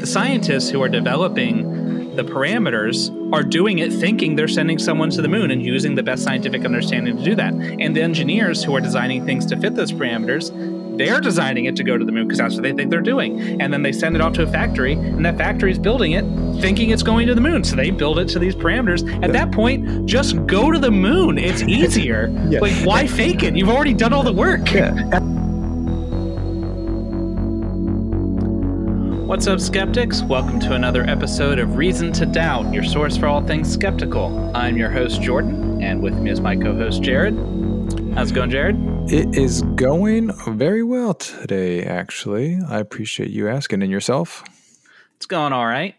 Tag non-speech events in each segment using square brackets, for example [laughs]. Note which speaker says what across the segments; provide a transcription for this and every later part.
Speaker 1: the scientists who are developing the parameters are doing it thinking they're sending someone to the moon and using the best scientific understanding to do that. And the engineers who are designing things to fit those parameters, they're designing it to go to the moon because that's what they think they're doing. And then they send it off to a factory, and that factory is building it thinking it's going to the moon. So they build it to these parameters. At that point, just go to the moon. It's easier. [laughs]
Speaker 2: Yeah.
Speaker 1: Like, why fake it? You've already done all the work.
Speaker 2: Yeah.
Speaker 1: What's up, skeptics? Welcome to another episode of Reason to Doubt, your source for all things skeptical. I'm your host, Jordan, and with me is my co host, Jared. How's it going, Jared?
Speaker 2: It is going very well today, actually. I appreciate you asking. And yourself?
Speaker 1: It's going all right.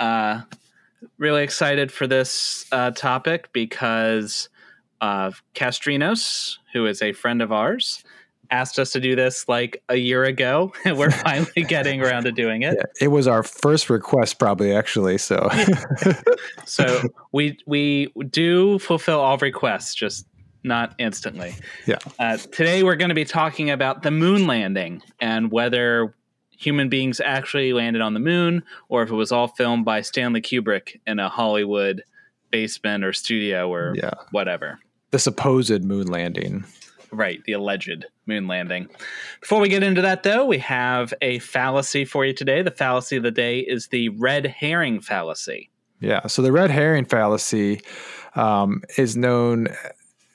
Speaker 1: Uh, really excited for this uh, topic because uh, Castrinos, who is a friend of ours, asked us to do this like a year ago, [laughs] and we're finally getting around to doing it.
Speaker 2: Yeah, it was our first request, probably, actually. So, [laughs]
Speaker 1: So we we do fulfill all requests, just not instantly.
Speaker 2: yeah.
Speaker 1: Uh, today we're going to be talking about the moon landing and whether human beings actually landed on the moon or if it was all filmed by Stanley Kubrick in a Hollywood basement or studio or
Speaker 2: Yeah.
Speaker 1: whatever.
Speaker 2: The supposed moon landing.
Speaker 1: Right, the alleged moon landing. Before we get into that, though, we have a fallacy for you today. The fallacy of the day is the red herring fallacy.
Speaker 2: Yeah. So the red herring fallacy um, is known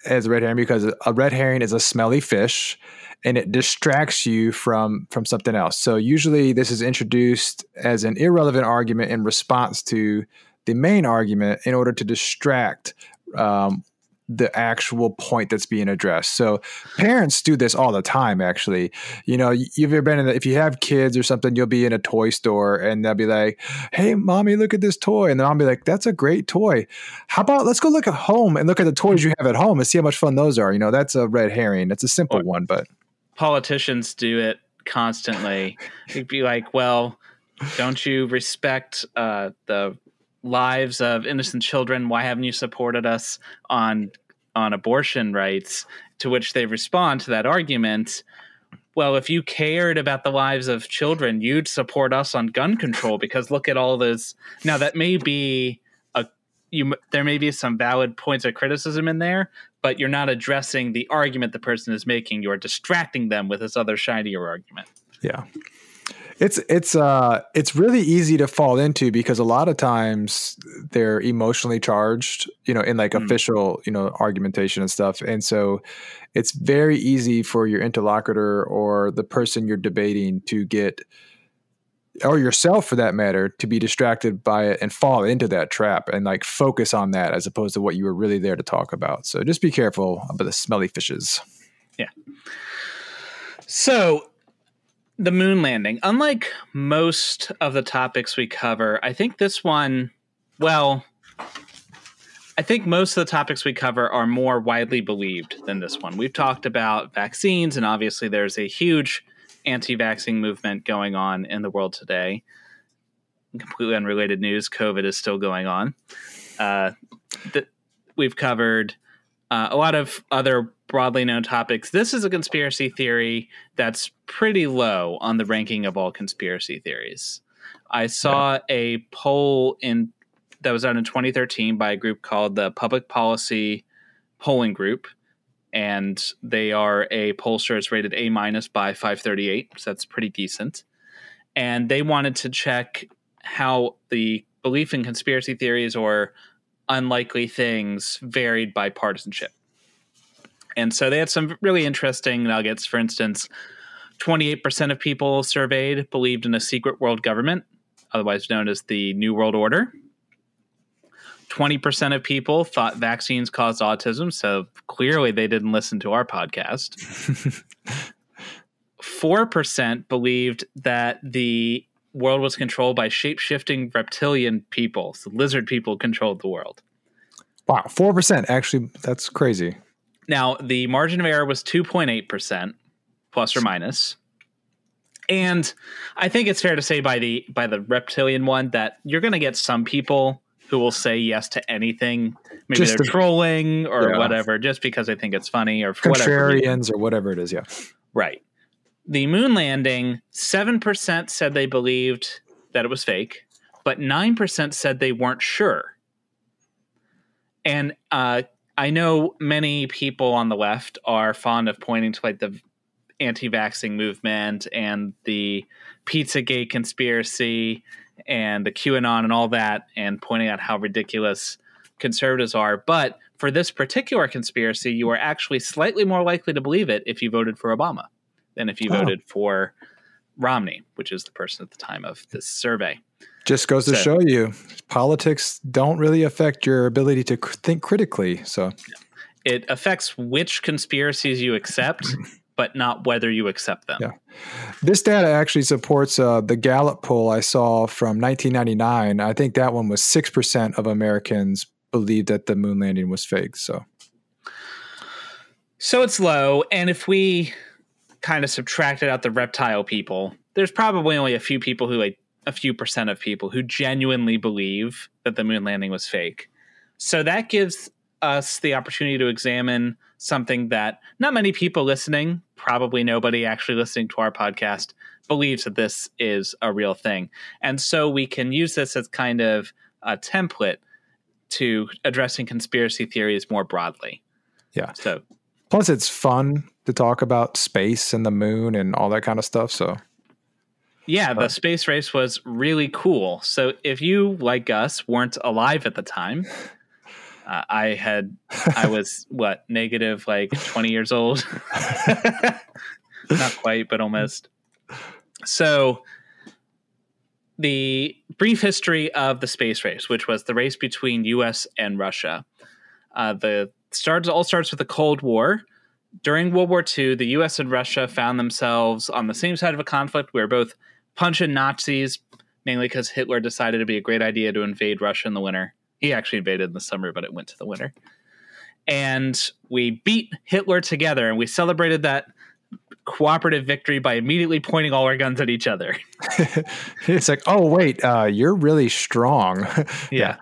Speaker 2: as red herring because a red herring is a smelly fish and it distracts you from from something else. So usually this is introduced as an irrelevant argument in response to the main argument in order to distract um, the actual point that's being addressed. So parents do this all the time. Actually, you know, you've ever been in the, if you have kids or something, you'll be in a toy store and they'll be like, "Hey, mommy, look at this toy," and then I'll be like, "That's a great toy. How about let's go look at home and look at the toys you have at home and see how much fun those are." You know, that's a red herring. It's a simple
Speaker 1: Or-
Speaker 2: one, but
Speaker 1: politicians do it constantly. You'd be like, well, don't you respect uh, the lives of innocent children? Why haven't you supported us on on abortion rights? To which they respond to that argument. Well, if you cared about the lives of children, you'd support us on gun control because look at all those. Now that may be a you. There may be some valid points of criticism in there, but you're not addressing the argument the person is making. You're distracting them with this other shinier argument.
Speaker 2: Yeah. It's it's uh it's really easy to fall into because a lot of times they're emotionally charged, you know, in like
Speaker 1: Mm.
Speaker 2: official, you know, argumentation and stuff. And so it's very easy for your interlocutor or the person you're debating to get or yourself for that matter to be distracted by it and fall into that trap and like focus on that as opposed to what you were really there to talk about. So just be careful about the smelly fishes. Yeah.
Speaker 1: So, the moon landing, unlike most of the topics we cover, I think this one, well, I think most of the topics we cover are more widely believed than this one. We've talked about vaccines, and obviously, there's a huge anti vaccine movement going on in the world today. Completely unrelated news COVID is still going on. Uh, we've covered uh, a lot of other broadly known topics. This is a conspiracy theory that's pretty low on the ranking of all conspiracy theories. I saw a poll in that was done in 2013 by a group called the Public Policy Polling Group, and they are a pollster It's rated A minus by 538, so that's pretty decent. And they wanted to check how the belief in conspiracy theories or unlikely things varied by partisanship. And so they had some really interesting nuggets. For instance, 28% of people surveyed believed in a secret world government, otherwise known as the New World Order. 20% of people thought vaccines caused autism, so clearly they didn't listen to our podcast. [laughs] 4% believed that the world was controlled by shape shifting reptilian people. So lizard people controlled the world.
Speaker 2: Wow, 4% actually that's crazy.
Speaker 1: Now, the margin of error was 2.8%, plus or minus. And I think it's fair to say by the by the reptilian one that you're going to get some people who will say yes to anything. Maybe
Speaker 2: Just
Speaker 1: they're
Speaker 2: to-
Speaker 1: trolling or
Speaker 2: Yeah.
Speaker 1: whatever, just because they think it's funny or for whatever.
Speaker 2: Contrarians or whatever it is, yeah.
Speaker 1: Right. The moon landing, 7% said they believed that it was fake, but 9% said they weren't sure. And uh, I know many people on the left are fond of pointing to like the anti-vaxxing movement and the Pizzagate conspiracy and the QAnon and all that, and pointing out how ridiculous conservatives are. But for this particular conspiracy, you are actually slightly more likely to believe it if you voted for Obama than if you oh. voted for Romney, which is the person at the time of this survey.
Speaker 2: Just goes to show you, politics don't really affect your ability to think critically. So
Speaker 1: it affects which conspiracies you accept, [laughs] but not whether you accept them.
Speaker 2: Yeah. This data actually supports uh, the Gallup poll I saw from 1999. I think that one was 6% of Americans believed that the moon landing was fake. So,
Speaker 1: so it's low. And if we kind of subtracted out the reptile people, there's probably only a few people who like a few percent of people who genuinely believe that the moon landing was fake. So that gives us the opportunity to examine something that not many people listening, probably nobody actually listening to our podcast, believes that this is a real thing. And so we can use this as kind of a template to addressing conspiracy theories more broadly.
Speaker 2: Yeah. So plus it's fun to talk about space and the moon and all that kind of stuff. So
Speaker 1: yeah, the space race was really cool. So if you, like us, weren't alive at the time, uh, I had, I was [laughs] what, negative like 20 years old? Not quite, but almost. So the brief history of the space race, which was the race between U.S. and Russia. Uh, the starts all starts with the Cold War. During World War II, the U.S. and Russia found themselves on the same side of a conflict. We were both punching Nazis, mainly because Hitler decided it'd be a great idea to invade Russia in the winter. He actually invaded in the summer, but it went to the winter. And we beat Hitler together, and we celebrated that cooperative victory by immediately pointing all our guns at each other. [laughs]
Speaker 2: it's like, oh wait, uh, you're really strong. [laughs]
Speaker 1: yeah.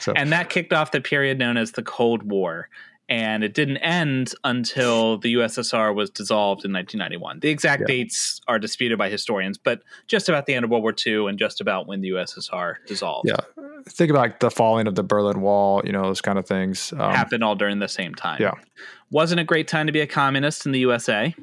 Speaker 1: So. And that kicked off the period known as the Cold War and it didn't end until the USSR was dissolved in 1991. The exact yeah. dates are disputed by historians, but just about the end of World War II and just about when the USSR dissolved.
Speaker 2: Yeah, think about the falling of the Berlin Wall, you know, those kind of things
Speaker 1: um, happened all during the same time.
Speaker 2: Yeah,
Speaker 1: wasn't a great time to be a communist in the USA.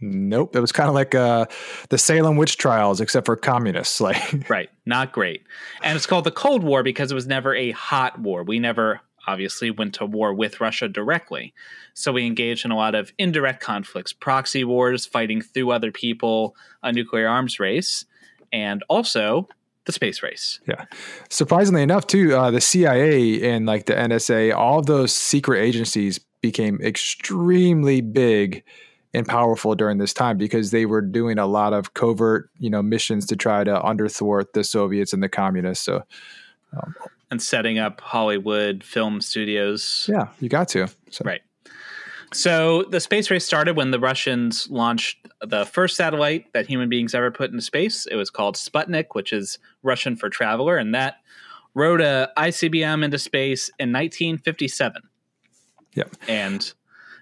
Speaker 2: Nope, it was kind of like uh, the Salem witch trials, except for communists. [laughs] Like,
Speaker 1: right, not great. And it's called the Cold War because it was never a hot war. We never obviously went to war with Russia directly. So we engaged in a lot of indirect conflicts, proxy wars, fighting through other people, a nuclear arms race, and also the space race.
Speaker 2: Yeah. Surprisingly enough, too, uh, the CIA and like the NSA, all those secret agencies became extremely big and powerful during this time because they were doing a lot of covert, you know, missions to try to underthwart the Soviets and the communists. So,
Speaker 1: um, and setting up Hollywood film studios.
Speaker 2: Yeah, you got to.
Speaker 1: So. Right. So the space race started when the Russians launched the first satellite that human beings ever put into space. It was called Sputnik, which is Russian for traveler, and that rode a ICBM into space in 1957.
Speaker 2: Yep.
Speaker 1: And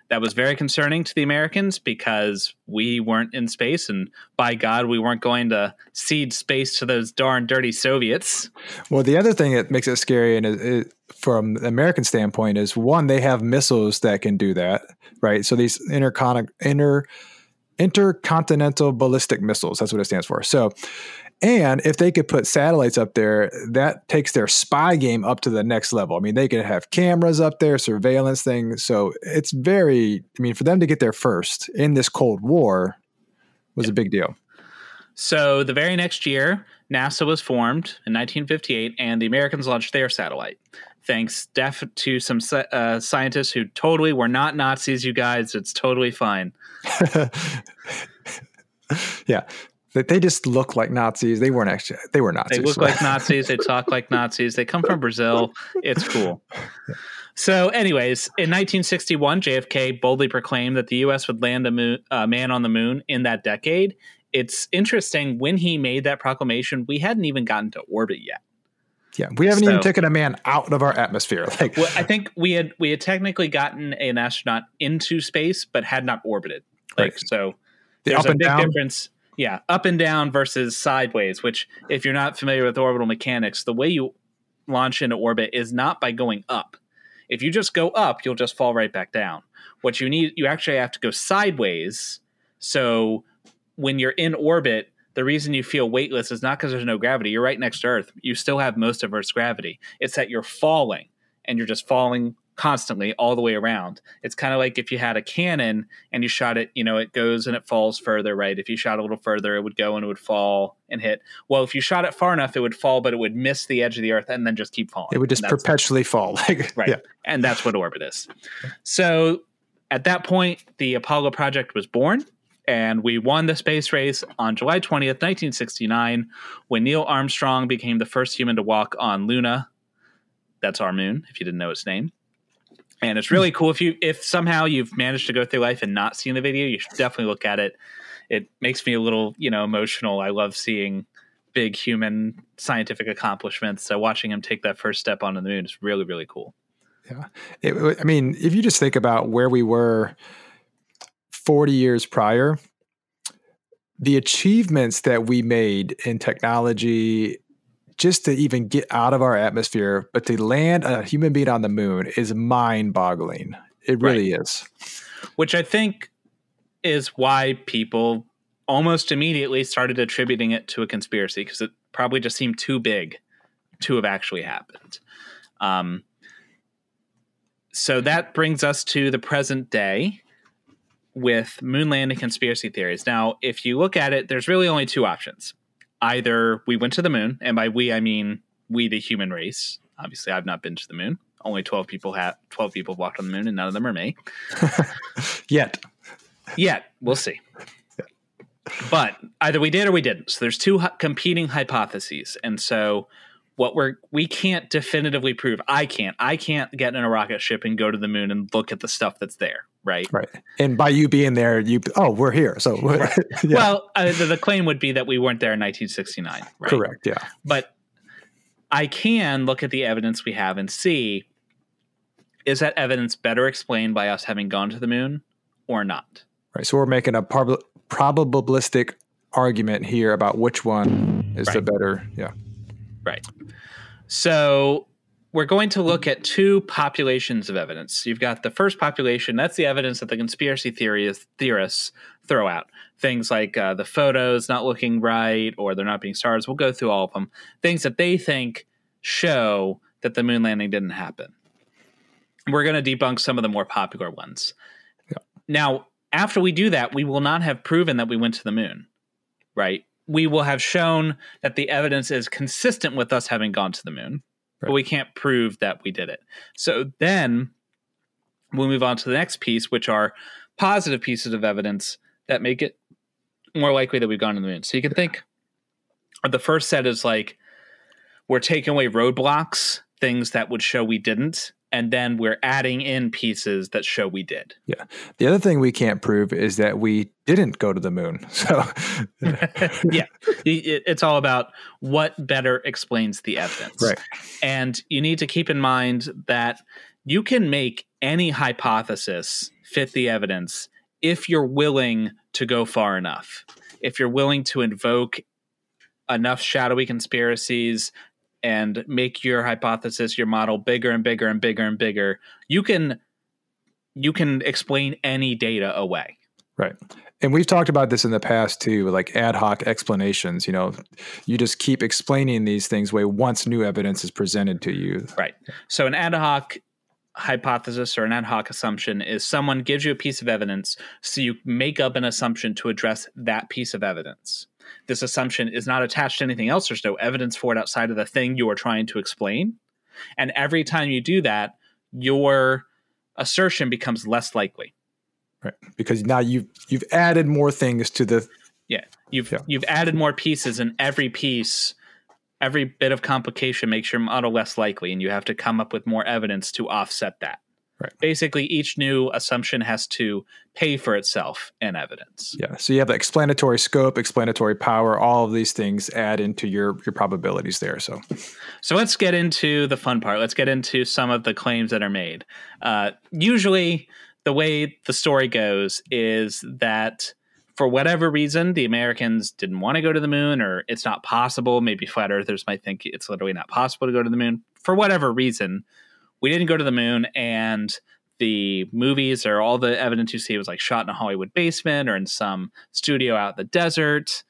Speaker 1: that was very concerning to the Americans because we weren't in space, and by God, we weren't going to cede space to those darn dirty Soviets.
Speaker 2: Well, the other thing that makes it scary, and it, it, from the American standpoint, is one they have missiles that can do that, right? So these intercon inter intercontinental ballistic missiles. That's what it stands for. So and if they could put satellites up there, that takes their spy game up to the next level. I mean, they could have cameras up there, surveillance things. So it's very, I mean, for them to get there first in this Cold War was a big deal.
Speaker 1: So the very next year, NASA was formed in 1958, and the Americans launched their satellite. Thanks def- to some uh, scientists who totally were not Nazis, you guys. It's totally fine. [laughs]
Speaker 2: yeah they just look like Nazis. They weren't actually. They were Nazis.
Speaker 1: They look like [laughs] Nazis. They talk like Nazis. They come from Brazil. It's cool. So, anyways, in 1961, JFK boldly proclaimed that the U.S. would land a moon, uh, man on the moon in that decade. It's interesting when he made that proclamation, we hadn't even gotten to orbit yet.
Speaker 2: Yeah, we haven't so, even taken a man out of our atmosphere. [laughs] Like,
Speaker 1: well, I think we had we had technically gotten an astronaut into space, but had not orbited. Like, right. so
Speaker 2: the there's a big
Speaker 1: down, difference Yeah, up and down versus sideways, which, if you're not familiar with orbital mechanics, the way you launch into orbit is not by going up. If you just go up, you'll just fall right back down. What you need, you actually have to go sideways. So when you're in orbit, the reason you feel weightless is not because there's no gravity. You're right next to Earth. You still have most of Earth's gravity. It's that you're falling and you're just falling constantly all the way around. It's kind of like if you had a cannon and you shot it, you know, it goes and it falls further, right? If you shot a little further, it would go and it would fall and hit. Well, if you shot it far enough, it would fall, but it would miss the edge of the earth and then just keep falling.
Speaker 2: It would just perpetually fall. [laughs] Like
Speaker 1: right. Yeah. And that's what orbit is. So at that point, the Apollo project was born. And we won the space race on July 20th, 1969, when Neil Armstrong became the first human to walk on Luna. That's our moon, if you didn't know its name and it's really [laughs] cool. If you if somehow you've managed to go through life and not seen the video you should definitely look at it. It makes me a little you know emotional. I love seeing big human scientific accomplishments. So watching him take that first step onto the moon is really really cool.
Speaker 2: Yeah. It, i mean if you just think about where we were 40 years prior the achievements that we made in technology just to even get out of our atmosphere, but to land a human being on the moon is mind boggling. It really right. is.
Speaker 1: Which I think is why people almost immediately started attributing it to a conspiracy because it probably just seemed too big to have actually happened. Um, so that brings us to the present day with moon landing conspiracy theories. Now, if you look at it, there's really only two options either we went to the moon, and by we I mean we the human race. Obviously, I've not been to the moon. Only twelve people have twelve people have walked on the moon, and none of them are me. [laughs]
Speaker 2: Yet.
Speaker 1: Yet, we'll see. But either we did or we didn't. So there's two competing hypotheses, and so what we're we can't definitively prove. I can't. I can't get in a rocket ship and go to the moon and look at the stuff that's there right?
Speaker 2: Right. And by you being there, you oh, we're here. So [laughs] right.
Speaker 1: yeah. well, uh, the, the, claim would be that we weren't there in 1969. Right?
Speaker 2: Correct. Yeah.
Speaker 1: But I can look at the evidence we have and see is that evidence better explained by us having gone to the moon or not?
Speaker 2: Right. So we're making a prob- probabilistic argument here about which one is right. the better. Yeah.
Speaker 1: Right. So we're going to look at two populations of evidence. You've got the first population, that's the evidence that the conspiracy theorists, theorists throw out. Things like uh, the photos not looking right or they're not being stars. We'll go through all of them. Things that they think show that the moon landing didn't happen. We're going to debunk some of the more popular ones. Yeah. Now, after we do that, we will not have proven that we went to the moon, right? We will have shown that the evidence is consistent with us having gone to the moon. But we can't prove that we did it. So then we'll move on to the next piece, which are positive pieces of evidence that make it more likely that we've gone to the moon. So you can think the first set is like we're taking away roadblocks, things that would show we didn't, and then we're adding in pieces that show we did.
Speaker 2: Yeah. The other thing we can't prove is that we didn't go to the moon. [laughs] So, [laughs]
Speaker 1: yeah, it's all about what better explains the evidence.
Speaker 2: Right.
Speaker 1: And you need to keep in mind that you can make any hypothesis fit the evidence if you're willing to go far enough. If you're willing to invoke enough shadowy conspiracies and make your hypothesis, your model bigger and bigger and bigger and bigger, you can you can explain any data away.
Speaker 2: Right. And we've talked about this in the past too, like ad hoc explanations. You know, you just keep explaining these things way once new evidence is presented to you.
Speaker 1: Right. So an ad hoc hypothesis or an ad hoc assumption is someone gives you a piece of evidence, so you make up an assumption to address that piece of evidence this assumption is not attached to anything else. There's no evidence for it outside of the thing you are trying to explain. And every time you do that, your assertion becomes less likely.
Speaker 2: Right. Because now you've you've added more things to the
Speaker 1: Yeah. You've yeah. you've added more pieces and every piece every bit of complication makes your model less likely and you have to come up with more evidence to offset that.
Speaker 2: Right.
Speaker 1: Basically, each new assumption has to pay for itself in evidence.
Speaker 2: Yeah. So you have the explanatory scope, explanatory power. All of these things add into your your probabilities there. So,
Speaker 1: so let's get into the fun part. Let's get into some of the claims that are made. Uh, usually, the way the story goes is that for whatever reason, the Americans didn't want to go to the moon, or it's not possible. Maybe flat earthers might think it's literally not possible to go to the moon. For whatever reason, we didn't go to the moon, and the movies or all the evidence you see was like shot in a Hollywood basement or in some studio out in the desert.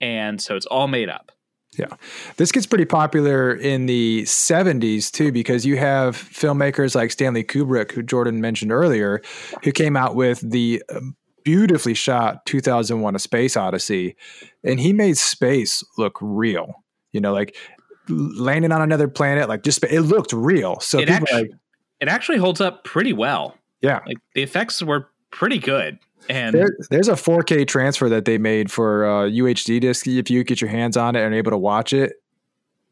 Speaker 1: And so it's all made up.
Speaker 2: Yeah. This gets pretty popular in the 70s too, because you have filmmakers like Stanley Kubrick, who Jordan mentioned earlier, who came out with the um, beautifully shot 2001 A Space Odyssey. And he made space look real. You know, like landing on another planet, like just it looked real. So
Speaker 1: it actually, like, it actually holds up pretty well.
Speaker 2: Yeah.
Speaker 1: Like the effects were pretty good. And
Speaker 2: there, there's a 4K transfer that they made for uh, UHD disc. If you get your hands on it and are able to watch it,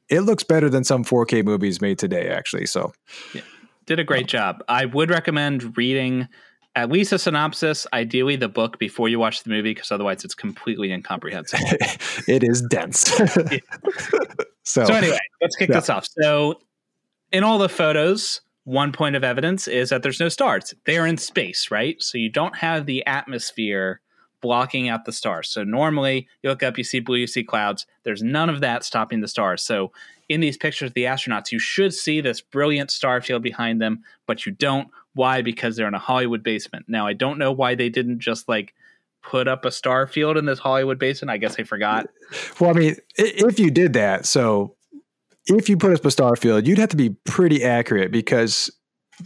Speaker 2: it looks better than some 4K movies made today, actually. So,
Speaker 1: yeah, did a great job. I would recommend reading at least a synopsis, ideally the book before you watch the movie, because otherwise it's completely incomprehensible. [laughs]
Speaker 2: it is dense. [laughs] [laughs]
Speaker 1: so, so anyway, let's kick yeah. this off. So, in all the photos, one point of evidence is that there's no stars. They are in space, right? So you don't have the atmosphere blocking out the stars. So normally you look up, you see blue, you see clouds. There's none of that stopping the stars. So in these pictures of the astronauts, you should see this brilliant star field behind them, but you don't. Why? Because they're in a Hollywood basement. Now I don't know why they didn't just like put up a star field in this Hollywood basin? I guess I forgot.
Speaker 2: Well, I mean, if you did that, so if you put up a star field, you'd have to be pretty accurate because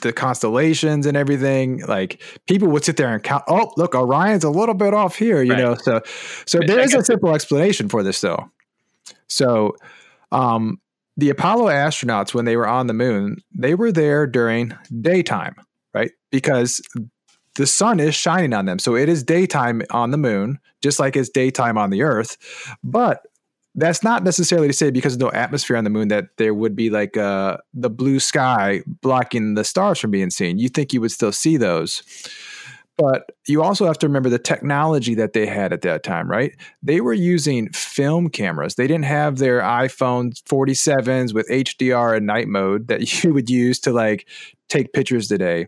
Speaker 2: the constellations and everything, like people would sit there and count. Oh, look, Orion's a little bit off here, you right. know. So, so there is a simple explanation for this, though. So, um, the Apollo astronauts, when they were on the moon, they were there during daytime, right? Because the sun is shining on them. So it is daytime on the moon, just like it's daytime on the Earth. But that's not necessarily to say because of no atmosphere on the moon that there would be like uh, the blue sky blocking the stars from being seen. You think you would still see those. But you also have to remember the technology that they had at that time, right? They were using film cameras. They didn't have their iPhone 47s with HDR and night mode that [laughs] you would use to like take pictures today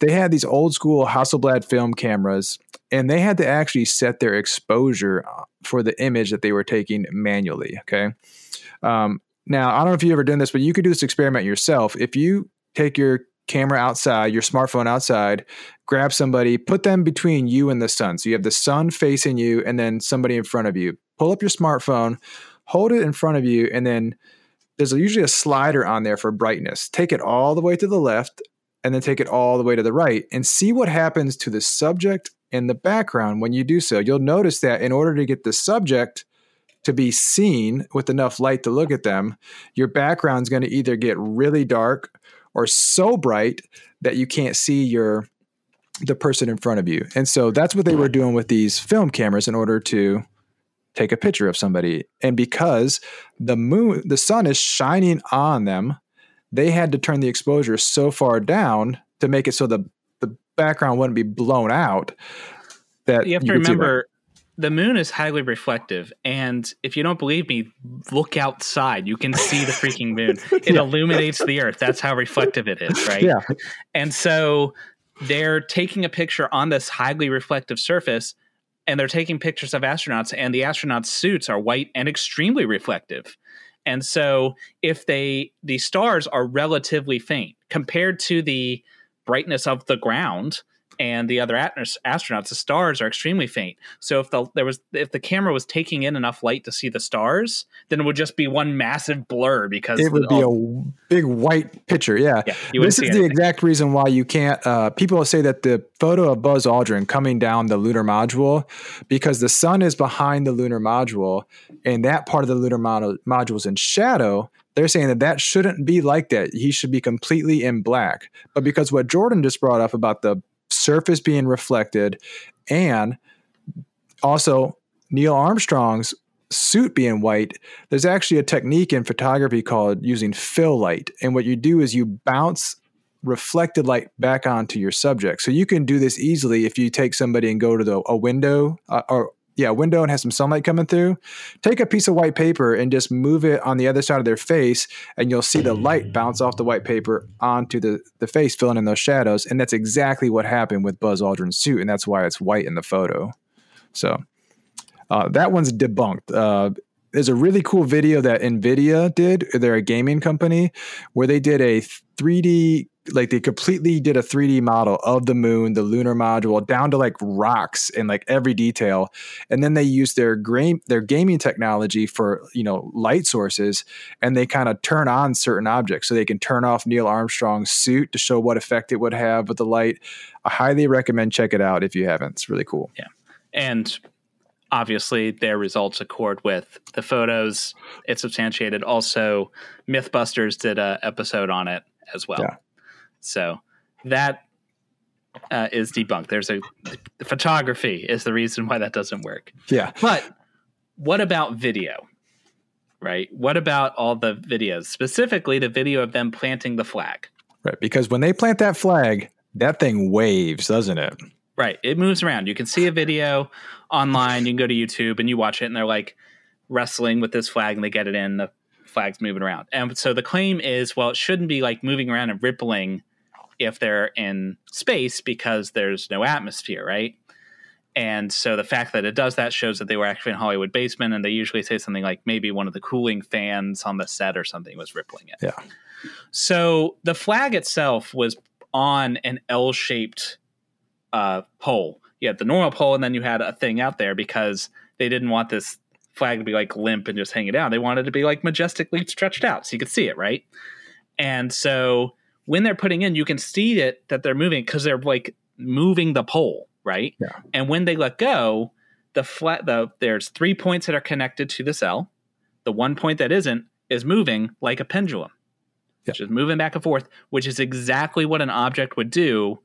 Speaker 2: they had these old school Hasselblad film cameras, and they had to actually set their exposure uh, for the image that they were taking manually. Okay. Um, now, I don't know if you've ever done this, but you could do this experiment yourself. If you take your camera outside, your smartphone outside, grab somebody, put them between you and the sun. So you have the sun facing you and then somebody in front of you. Pull up your smartphone, hold it in front of you, and then there's usually a slider on there for brightness. Take it all the way to the left and then take it all the way to the right and see what happens to the subject and the background when you do so. You'll notice that in order to get the subject to be seen with enough light to look at them, your background is going to either get really dark or so bright that you can't see your the person in front of you. And so that's what they were doing with these film cameras in order to take a picture of somebody. And because the moon the sun is shining on them they had to turn the exposure so far down to make it so the the background wouldn't be blown out. That
Speaker 1: you have to remember the moon is highly reflective and if you don't believe me look outside. You can see the freaking moon. [laughs] It yeah. illuminates the earth. That's how reflective it is right?
Speaker 2: Yeah.
Speaker 1: And so they're taking a picture on this highly reflective surface and they're taking pictures of astronauts and the astronauts suits are white and extremely reflective and so if they the stars are relatively faint compared to the brightness of the ground, and the other astronauts, the stars are extremely faint. So if the there was if the camera was taking in enough light to see the stars, then it would just be one massive blur because
Speaker 2: it would
Speaker 1: the,
Speaker 2: be a big white picture. Yeah,
Speaker 1: yeah
Speaker 2: this is the exact reason why you can't. Uh, people say that the photo of Buzz Aldrin coming down the lunar module, because the sun is behind the lunar module, and that part of the lunar mod- module is in shadow they're saying that that shouldn't be like that. He should be completely in black. But because what Jordan just brought up about the surface being reflected, and also Neil Armstrong's suit being white, there's actually a technique in photography called using fill light. And what you do is you bounce reflected light back onto your subject. So you can do this easily if you take somebody and go to the, a window uh, or yeah, window and has some sunlight coming through, take a piece of white paper and just move it on the other side of their face, and you'll see the light bounce off the white paper onto the, the face, filling in those shadows. And that's exactly what happened with Buzz Aldrin's suit, and that's why it's white in the photo. So uh, that one's debunked. Uh, there's a really cool video that Nvidia did. They're a gaming company where they did a 3D like they completely did a 3D model of the moon, the lunar module, down to like rocks and like every detail. And then they used their game their gaming technology for you know light sources, and they kind of turn on certain objects, so they can turn off Neil Armstrong's suit to show what effect it would have with the light. I highly recommend check it out if you haven't. It's really cool.
Speaker 1: Yeah, and obviously their results accord with the photos. It's substantiated. Also, MythBusters did a episode on it as well. Yeah. So that uh, is debunked. There's a the photography is the reason why that doesn't work.
Speaker 2: Yeah.
Speaker 1: But what about video? Right? What about all the videos, specifically the video of them planting the flag?
Speaker 2: Right, because when they plant that flag, that thing waves, doesn't it?
Speaker 1: Right. It moves around. You can see a video online, you can go to YouTube and you watch it and they're like wrestling with this flag and they get it in, the flag's moving around. And so the claim is, well, it shouldn't be like moving around and rippling if they're in space because there's no atmosphere, right? And so the fact that it does that shows that they were actually in Hollywood basement, and they usually say something like maybe one of the cooling fans on the set or something was rippling it.
Speaker 2: Yeah.
Speaker 1: So the flag itself was on an L-shaped uh, pole. You had the normal pole, and then you had a thing out there because they didn't want this flag to be like limp and just hanging down. They wanted it to be like majestically stretched out so you could see it, right? And so when they're putting in, you can see it that they're moving because they're like moving the pole, right?
Speaker 2: Yeah.
Speaker 1: And when they let go, the flat the there's three points that are connected to the cell. The one point that isn't is moving like a pendulum. Yeah. Just moving back and forth, which is exactly what an object would do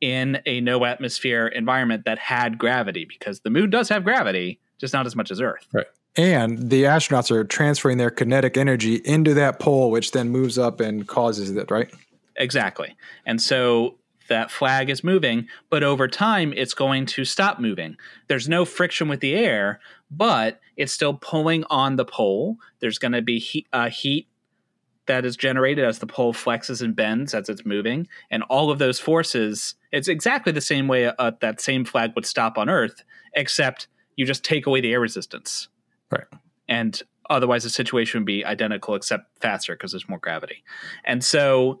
Speaker 1: in a no atmosphere environment that had gravity, because the moon does have gravity, just not as much as Earth.
Speaker 2: Right. And the astronauts are transferring their kinetic energy into that pole, which then moves up and causes it, right?
Speaker 1: Exactly. And so that flag is moving, but over time it's going to stop moving. There's no friction with the air, but it's still pulling on the pole. There's going to be heat, uh, heat that is generated as the pole flexes and bends as it's moving, and all of those forces. It's exactly the same way uh, that same flag would stop on Earth, except you just take away the air resistance.
Speaker 2: Right.
Speaker 1: And otherwise, the situation would be identical except faster because there's more gravity. And so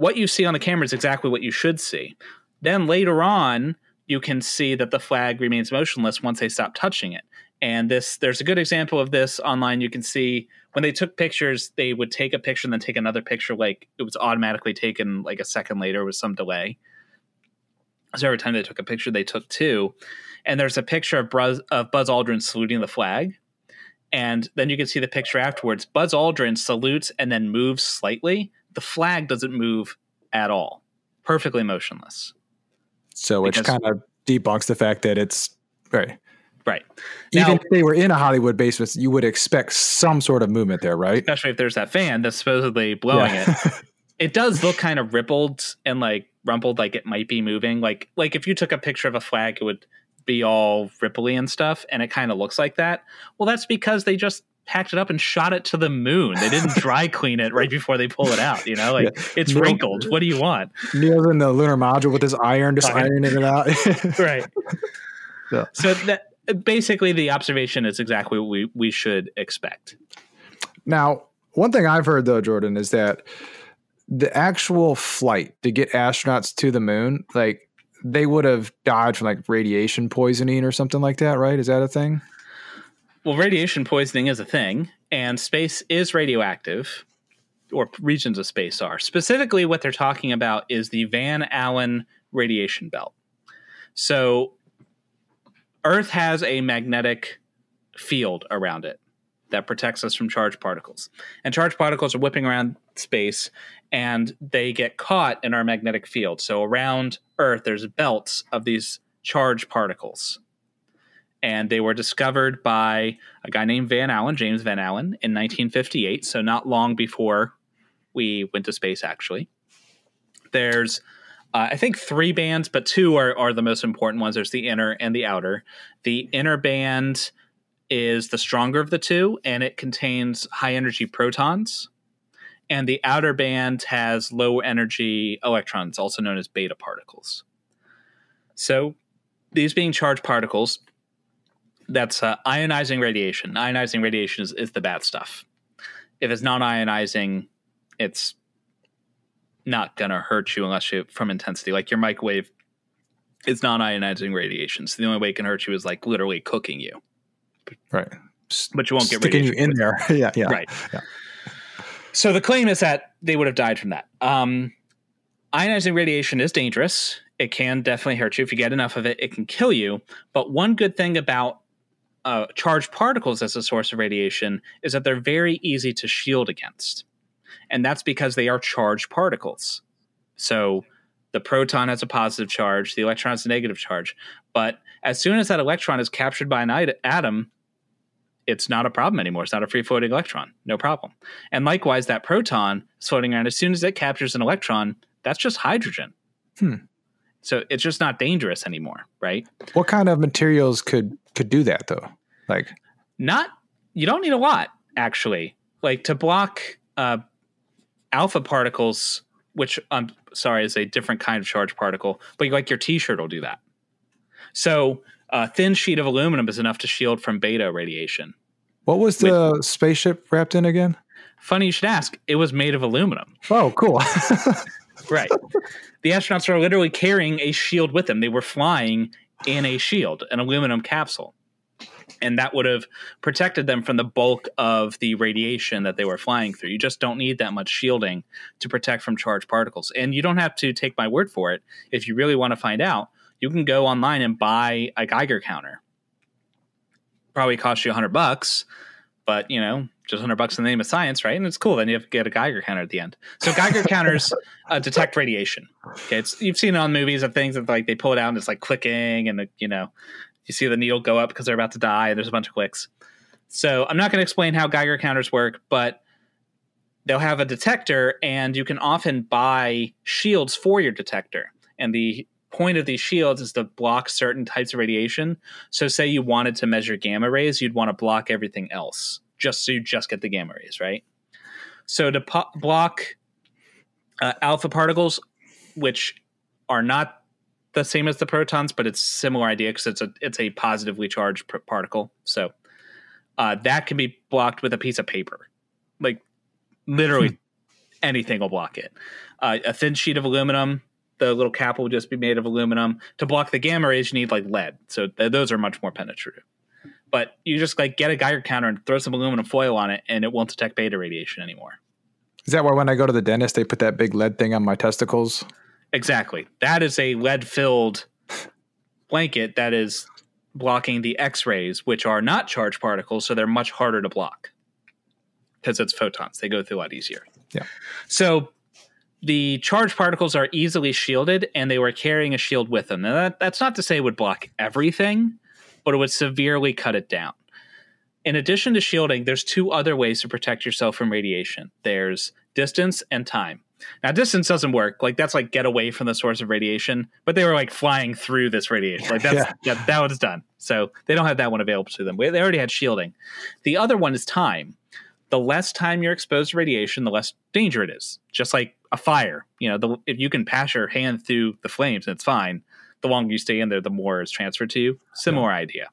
Speaker 1: what you see on the camera is exactly what you should see. Then later on, you can see that the flag remains motionless once they stop touching it. And this, there's a good example of this online. You can see when they took pictures, they would take a picture and then take another picture, like it was automatically taken like a second later with some delay. So every time they took a picture, they took two. And there's a picture of Buzz, of Buzz Aldrin saluting the flag. And then you can see the picture afterwards. Buzz Aldrin salutes and then moves slightly the flag doesn't move at all, perfectly motionless.
Speaker 2: So which kind of debunks the fact that it's right.
Speaker 1: Right.
Speaker 2: Even now, if they were in a Hollywood basement, you would expect some sort of movement there, right?
Speaker 1: Especially if there's that fan that's supposedly blowing yeah. it. [laughs] it does look kind of rippled and like rumpled, like it might be moving. Like like if you took a picture of a flag, it would be all ripply and stuff, and it kind of looks like that. Well, that's because they just packed it up and shot it to the moon. They didn't [laughs] dry clean it right before they pull it out. You know, like yeah. it's Neil, wrinkled. What do you want?
Speaker 2: Neil's in the lunar module with his iron, just ironing it out. [laughs] [laughs]
Speaker 1: right. Yeah. So that basically the observation is exactly what we we should expect.
Speaker 2: Now, one thing I've heard though, Jordan, is that the actual flight to get astronauts to the moon, like they would have died from like radiation poisoning or something like that, right? Is that a thing?
Speaker 1: Well, radiation poisoning is a thing, and space is radioactive, or regions of space are. Specifically, what they're talking about is the Van Allen radiation belt. So, Earth has a magnetic field around it that protects us from charged particles. And charged particles are whipping around space and they get caught in our magnetic field. So, around Earth, there's belts of these charged particles and they were discovered by a guy named Van Allen, James Van Allen, in 1958. So not long before we went to space, actually. There's, uh, I think, three bands, but two are, are the most important ones. There's the inner and the outer. The inner band is the stronger of the two, and it contains high energy protons. And the outer band has low energy electrons, also known as beta particles. So these being charged particles, that's uh, ionizing radiation. Ionizing radiation is, is the bad stuff. If it's non ionizing, it's not going to hurt you unless you from intensity. Like your microwave is non ionizing radiation. So the only way it can hurt you is like literally cooking you.
Speaker 2: Right.
Speaker 1: But you won't get
Speaker 2: sticking you in there. [laughs] yeah. Yeah.
Speaker 1: Right.
Speaker 2: Yeah.
Speaker 1: So the claim is that they would have died from that. Um, ionizing radiation is dangerous. It can definitely hurt you. If you get enough of it, it can kill you. But one good thing about uh, charged particles as a source of radiation is that they're very easy to shield against. And that's because they are charged particles. So the proton has a positive charge, the electron has a negative charge. But as soon as that electron is captured by an atom, it's not a problem anymore. It's not a free floating electron. No problem. And likewise, that proton is floating around. As soon as it captures an electron, that's just hydrogen.
Speaker 2: Hmm.
Speaker 1: So it's just not dangerous anymore, right?
Speaker 2: What kind of materials could could do that though? Like
Speaker 1: not you don't need a lot actually. Like to block uh, alpha particles, which I'm sorry is a different kind of charged particle, but like your T-shirt will do that. So a thin sheet of aluminum is enough to shield from beta radiation.
Speaker 2: What was the Which, spaceship wrapped in again?
Speaker 1: Funny you should ask. It was made of aluminum.
Speaker 2: Oh, cool. [laughs]
Speaker 1: right. The astronauts are literally carrying a shield with them. They were flying in a shield, an aluminum capsule. And that would have protected them from the bulk of the radiation that they were flying through. You just don't need that much shielding to protect from charged particles. And you don't have to take my word for it. If you really want to find out, you can go online and buy a Geiger counter. Probably cost you a hundred bucks, but you know, just hundred bucks in the name of science, right? And it's cool. Then you have to get a Geiger counter at the end. So Geiger counters uh, detect radiation. Okay, it's you've seen it on movies of things that like they pull it out and it's like clicking, and you know, you see the needle go up because they're about to die, and there's a bunch of clicks. So I'm not going to explain how Geiger counters work, but they'll have a detector, and you can often buy shields for your detector. And the point of these shields is to block certain types of radiation. So, say you wanted to measure gamma rays, you'd want to block everything else, just so you just get the gamma rays, right? So, to po- block uh, alpha particles, which are not the same as the protons, but it's similar idea because it's a it's a positively charged pr- particle. So, uh, that can be blocked with a piece of paper, like literally hmm. anything will block it. Uh, a thin sheet of aluminum the little cap will just be made of aluminum. To block the gamma rays, you need like lead. So th- those are much more penetrative. But you just like get a Geiger counter and throw some aluminum foil on it, and it won't detect beta radiation anymore.
Speaker 2: Is that why when I go to the dentist, they put that big lead thing on my testicles?
Speaker 1: Exactly. That is a lead filled blanket that is blocking the X rays, which are not charged particles, so they're much harder to block because it's photons. They go through a lot easier.
Speaker 2: Yeah.
Speaker 1: So the charged particles are easily shielded and they were carrying a shield with them. Now that, that's not to say it would block everything, but it would severely cut it down. In addition to shielding, there's two other ways to protect yourself from radiation. There's distance and time. Now, distance doesn't work. Like that's like get away from the source of radiation, but they were like flying through this radiation. Like that's yeah. that, that was done. So they don't have that one available to them. They already had shielding. The other one is time. The less time you're exposed to radiation, the less danger it is. Just like a fire. You know, the, if you can pass your hand through the flames, and it's fine. The longer you stay in there, the more is transferred to you. Similar yeah. idea.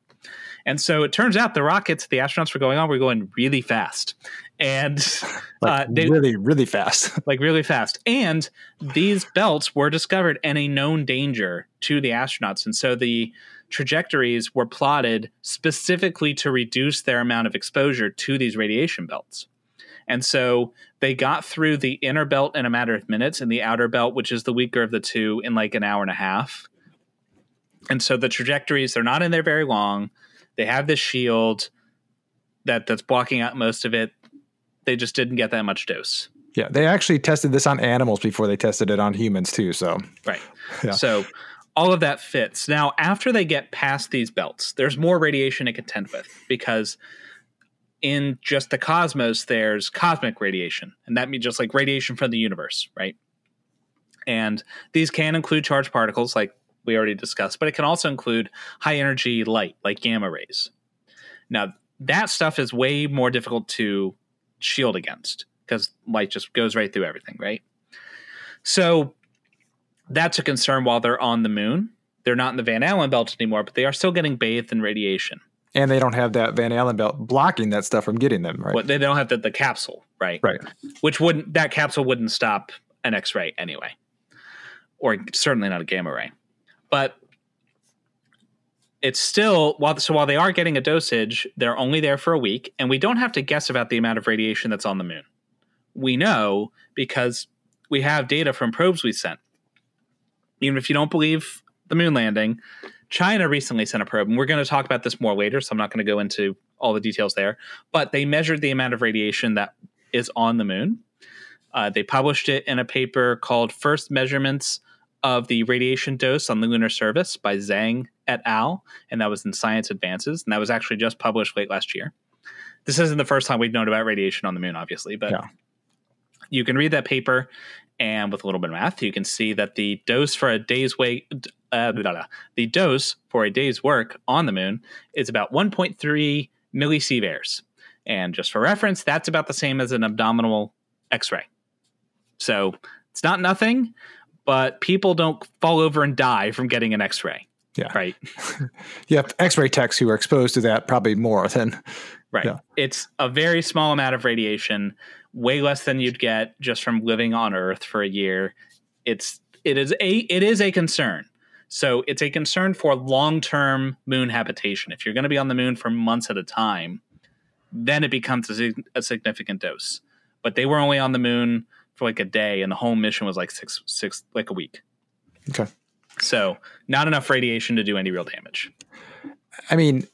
Speaker 1: And so it turns out the rockets the astronauts were going on were going really fast, and [laughs]
Speaker 2: like uh, they, really, really fast, [laughs]
Speaker 1: like really fast. And these belts were discovered and a known danger to the astronauts, and so the trajectories were plotted specifically to reduce their amount of exposure to these radiation belts. And so they got through the inner belt in a matter of minutes and the outer belt, which is the weaker of the two, in like an hour and a half. And so the trajectories, they're not in there very long. They have this shield that that's blocking out most of it. They just didn't get that much dose.
Speaker 2: Yeah, they actually tested this on animals before they tested it on humans too. So
Speaker 1: right. [laughs] Yeah. So all of that fits. Now, after they get past these belts, there's more radiation to contend with because in just the cosmos, there's cosmic radiation, and that means just like radiation from the universe, right? And these can include charged particles, like we already discussed, but it can also include high energy light, like gamma rays. Now, that stuff is way more difficult to shield against because light just goes right through everything, right? So that's a concern while they're on the moon they're not in the Van Allen belt anymore, but they are still getting bathed in radiation.
Speaker 2: And they don't have that Van Allen belt blocking that stuff from getting them, right?
Speaker 1: Well, they don't have the, the capsule, right?
Speaker 2: Right.
Speaker 1: Which wouldn't that capsule wouldn't stop an X-ray anyway, or certainly not a gamma ray. But it's still while so while they are getting a dosage, they're only there for a week, and we don't have to guess about the amount of radiation that's on the moon. We know because we have data from probes we sent. Even if you don't believe the moon landing, China recently sent a probe, and we're going to talk about this more later, so I'm not going to go into all the details there. But they measured the amount of radiation that is on the moon. Uh, they published it in a paper called First Measurements of the Radiation Dose on the Lunar Surface by Zhang et al., and that was in Science Advances, and that was actually just published late last year. This isn't the first time we've known about radiation on the moon, obviously, but you can read that paper, and with a little bit of math, you can see that the dose for a day's weight, uh, blah, blah, the dose for a day's work on the moon is about 1.3 millisieverts. And just for reference, that's about the same as an abdominal X-ray. So it's not nothing, but people don't fall over and die from getting an X-ray.
Speaker 2: Yeah.
Speaker 1: Right. [laughs]
Speaker 2: you have X-ray techs who are exposed to that probably more than.
Speaker 1: Right. Yeah. It's a very small amount of radiation, way less than you'd get just from living on Earth for a year. It's it is a it is a concern. So it's a concern for long-term moon habitation. If you're going to be on the moon for months at a time, then it becomes a, a significant dose. But they were only on the moon for like a day, and the whole mission was like six six like a week.
Speaker 2: Okay.
Speaker 1: So not enough radiation to do any real damage.
Speaker 2: I mean,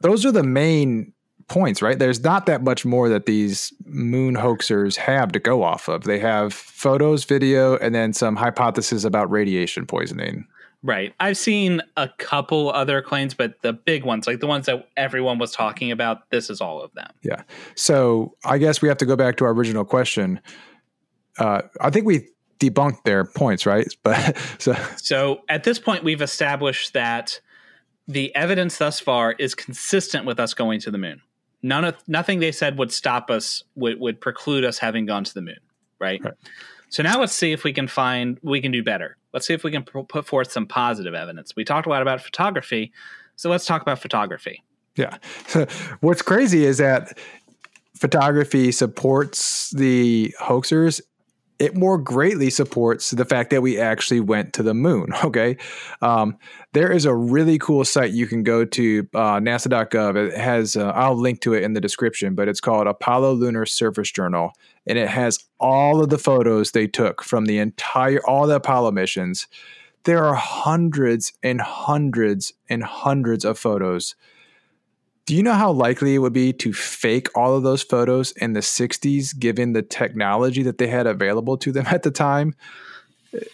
Speaker 2: those are the main points, right? There's not that much more that these moon hoaxers have to go off of. They have photos, video, and then some hypothesis about radiation poisoning.
Speaker 1: Right. I've seen a couple other claims, but the big ones, like the ones that everyone was talking about, this is all of them.
Speaker 2: Yeah. So I guess we have to go back to our original question. Uh, I think we debunked their points, right? [laughs] But so
Speaker 1: so at this point, we've established that the evidence thus far is consistent with us going to the moon. None of nothing they said would stop us would, would preclude us having gone to the moon, right? right? So now let's see if we can find we can do better. Let's see if we can put forth some positive evidence. We talked a lot about photography, so let's talk about photography.
Speaker 2: Yeah. So What's crazy is that photography supports the hoaxers it more greatly supports the fact that we actually went to the moon. [laughs] Okay. Um, there is a really cool site you can go to, uh, nasa.gov. It has, uh, I'll link to it in the description, but it's called Apollo Lunar Surface Journal. And it has all of the photos they took from the entire, all the Apollo missions. There are hundreds and hundreds and hundreds of photos do you know how likely it would be to fake all of those photos in the 60s given the technology that they had available to them [laughs] at the time?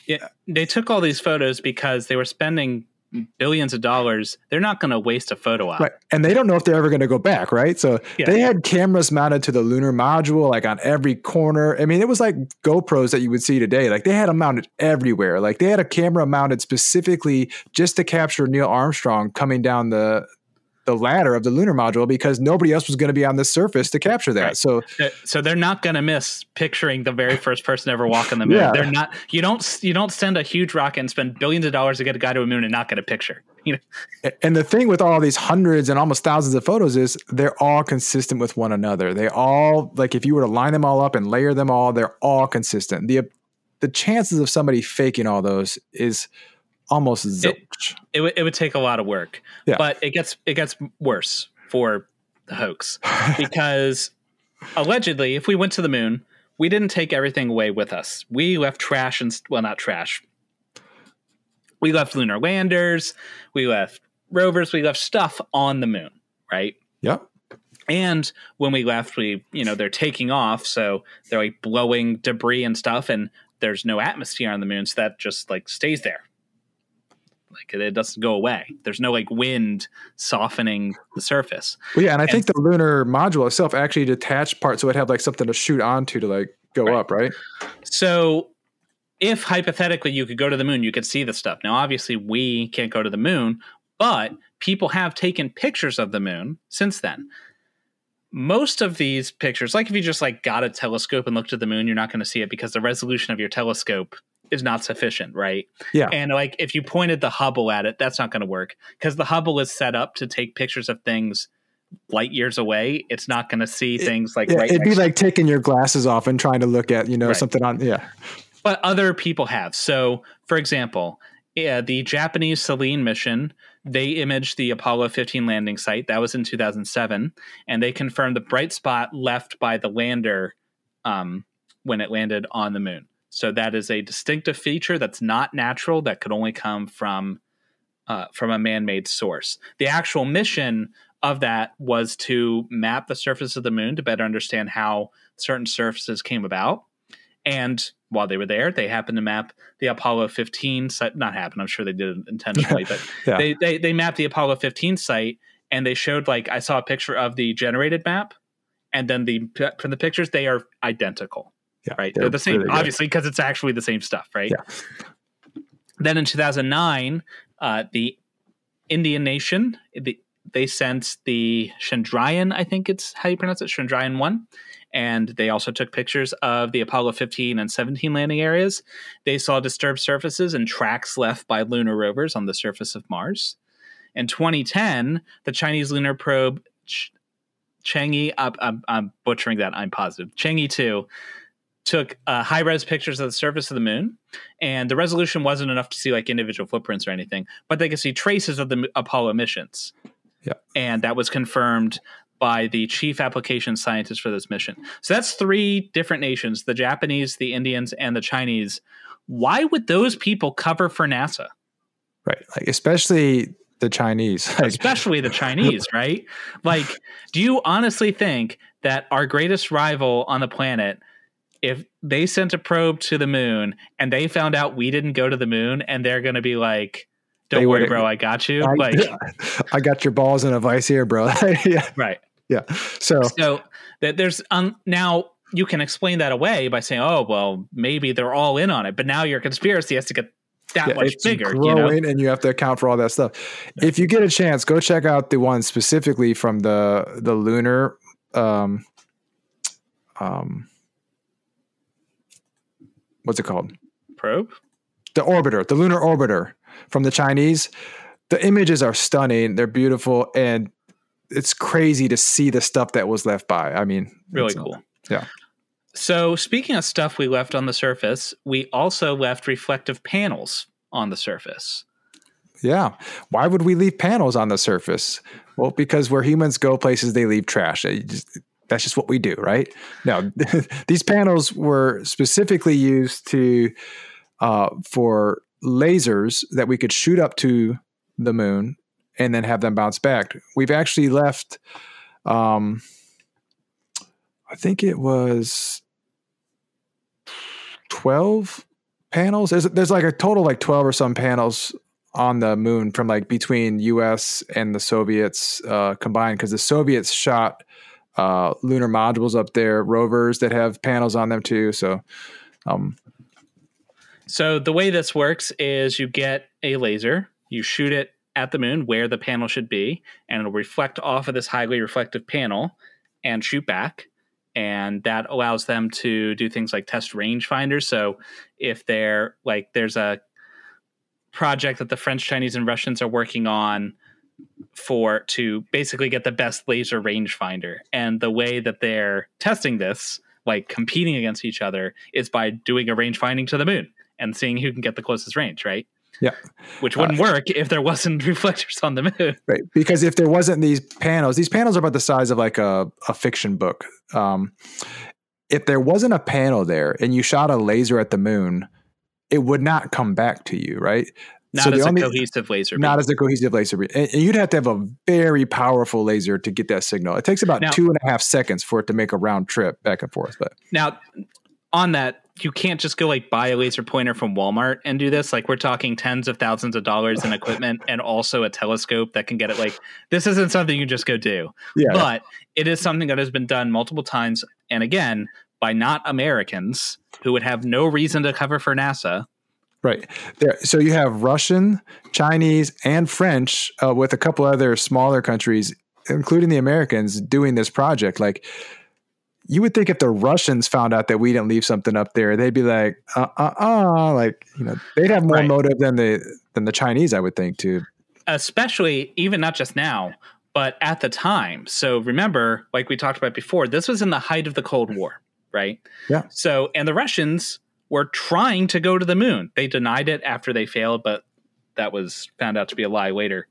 Speaker 1: Yeah, they took all these photos because they were spending billions of dollars. They're not going to waste a photo op.
Speaker 2: Right. And they don't know if they're ever going to go back, right? So yeah. they had cameras mounted to the lunar module, like on every corner. I mean, it was like GoPros that you would see today. Like they had them mounted everywhere. Like they had a camera mounted specifically just to capture Neil Armstrong coming down the the ladder of the lunar module because nobody else was going to be on the surface to capture that. Right. So,
Speaker 1: so they're not going to miss picturing the very [laughs] first person ever walk on the moon. Yeah. They're not. You don't. You don't send a huge rocket and spend billions of dollars to get a guy to a moon and not get a picture. [laughs] You
Speaker 2: know. And the thing with all these hundreds and almost thousands of photos is they're all consistent with one another. They all like if you were to line them all up and layer them all, they're all consistent. the The chances of somebody faking all those is almost zilch.
Speaker 1: It, it, w- it would take a lot of work. Yeah. But it gets it gets worse for the hoax [laughs] because allegedly, if we went to the moon, we didn't take everything away with us. We left trash and well, not trash. We left lunar landers. We left rovers. We left stuff on the moon. Right.
Speaker 2: Yep.
Speaker 1: And when we left, we you know they're taking off, so they're like blowing debris and stuff, and there's no atmosphere on the moon, so that just like stays there like it doesn't go away. There's no like wind softening the surface.
Speaker 2: Well, yeah, and I and, think the lunar module itself actually detached part, so it had like something to shoot onto to like go right. up, right?
Speaker 1: So if hypothetically you could go to the moon, you could see the stuff. Now, obviously, we can't go to the moon, but people have taken pictures of the moon since then. Most of these pictures, like if you just like got a telescope and looked at the moon, you're not going to see it because the resolution of your telescope is not sufficient, right?
Speaker 2: Yeah.
Speaker 1: And like if you pointed the Hubble at it, that's not going to work because the Hubble is set up to take pictures of things light years away. It's not going to see things like
Speaker 2: Yeah,
Speaker 1: right.
Speaker 2: it'd be like taking your glasses off and trying to look at you know
Speaker 1: Right.
Speaker 2: something on yeah
Speaker 1: but other people have. So, for example, yeah, the Japanese Selene mission, they imaged the Apollo 15 landing site. That was in 2007, and they confirmed the bright spot left by the lander um, when it landed on the moon. So that is a distinctive feature that's not natural. That could only come from uh, from a man-made source. The actual mission of that was to map the surface of the moon to better understand how certain surfaces came about. And while they were there, they happened to map the Apollo 15 site. Not happen. I'm sure they did it intentionally, [laughs] but
Speaker 2: Yeah.
Speaker 1: they, they they mapped the Apollo 15 site and they showed like I saw a picture of the generated map, and then the from the pictures they are identical.
Speaker 2: Yeah
Speaker 1: Right, they're, the same,
Speaker 2: really
Speaker 1: obviously, because it's actually the same stuff, right?
Speaker 2: Yeah.
Speaker 1: Then in 2009, uh, the Indian nation the, they sent the Chandrayaan, I think it's how you pronounce it, Chandrayaan one, and they also took pictures of the Apollo 15 and 17 landing areas. They saw disturbed surfaces and tracks left by lunar rovers on the surface of Mars. In 2010, the Chinese lunar probe Ch- Chang'e, uh, I'm, I'm butchering that, I'm positive, Chang'e 2 took uh, high res pictures of the surface of the moon, and the resolution wasn't enough to see like individual footprints or anything, but they could see traces of the Apollo missions.
Speaker 2: Yeah.
Speaker 1: And that was confirmed by the chief application scientist for this mission. So that's three different nations the Japanese, the Indians, and the Chinese. Why would those people cover for NASA?
Speaker 2: right like especially the chinese [laughs] like
Speaker 1: especially the Chinese, right? Like, do you honestly think that our greatest rival on the planet, if they sent a probe to the moon and they found out we didn't go to the moon, and they're going to be like, "Don't
Speaker 2: They
Speaker 1: worry, bro, I got you."
Speaker 2: I,
Speaker 1: like, [laughs]
Speaker 2: I got your balls in a vice here bro [laughs] yeah
Speaker 1: right?
Speaker 2: yeah so
Speaker 1: So that there's um now you can explain that away by saying, "Oh, well, maybe they're all in on it," but now your conspiracy has to get that
Speaker 2: yeah,
Speaker 1: much bigger. You know,
Speaker 2: growing and you have to account for all that stuff if you get a chance go check out the one specifically from the the lunar um um what's it called
Speaker 1: probe.
Speaker 2: the orbiter, the lunar orbiter from the Chinese. The images are stunning. They're beautiful, and it's crazy to see the stuff that was left by. I mean,
Speaker 1: Really cool.
Speaker 2: yeah.
Speaker 1: So, speaking of stuff we left on the surface, we also left reflective panels on the surface.
Speaker 2: Yeah. Why would we leave panels on the surface? Well, because where humans go places, they leave trash. Just- that's just what we do, right? Now, [laughs] these panels were specifically used to uh, for lasers that we could shoot up to the moon and then have them bounce back. We've actually left, um, I think it was twelve panels. There's there's like a total like twelve or some panels on the moon from like between U.S. and the Soviets uh, combined because the Soviets shot uh, lunar modules up there, rovers that have panels on them too. So, um,
Speaker 1: So, the way this works is you get a laser, you shoot it at the moon where the panel should be, and it'll reflect off of this highly reflective panel and shoot back. And that allows them to do things like test rangefinders. So, if they're like, there's a project that the French, Chinese, and Russians are working on for to basically get the best laser rangefinder. And the way that they're testing this, like competing against each other, is by doing a range finding to the moon and seeing who can get the closest range, right?
Speaker 2: Yeah.
Speaker 1: Which wouldn't work if there wasn't [laughs] reflectors on the moon.
Speaker 2: right, because if there wasn't these panels, these panels are about the size of like a, a fiction book. Um, if there wasn't a panel there and you shot a laser at the moon, it would not come back to you, right?
Speaker 1: Not
Speaker 2: So
Speaker 1: as
Speaker 2: only-
Speaker 1: a cohesive laser.
Speaker 2: not as a cohesive laser beam. And, and you'd have to have a very powerful laser to get that signal. It takes about
Speaker 1: Now-
Speaker 2: two and a half seconds for it to make a round trip back and forth. But
Speaker 1: now, on that, you can't just go like buy a laser pointer from Walmart and do this. Like we're talking tens of thousands of dollars in equipment and also a telescope that can get it. Like this isn't something you just go do.
Speaker 2: yeah,
Speaker 1: but it is something that has been done multiple times and again by not Americans who would have no reason to cover for NASA.
Speaker 2: Right. There, so you have Russian, Chinese, and French uh, with a couple other smaller countries, including the Americans, doing this project. Like you would think if the Russians found out that we didn't leave something up there, they'd be like, uh, uh, uh, like you know, they'd have more
Speaker 1: Right.
Speaker 2: motive than the than the Chinese, I would think, too.
Speaker 1: especially even not just now, but at the time. So remember, like we talked about before, this was in the height of the Cold War, right?
Speaker 2: Yeah.
Speaker 1: So, and the Russians were trying to go to the moon. They denied it after they failed, but that was found out to be a lie later.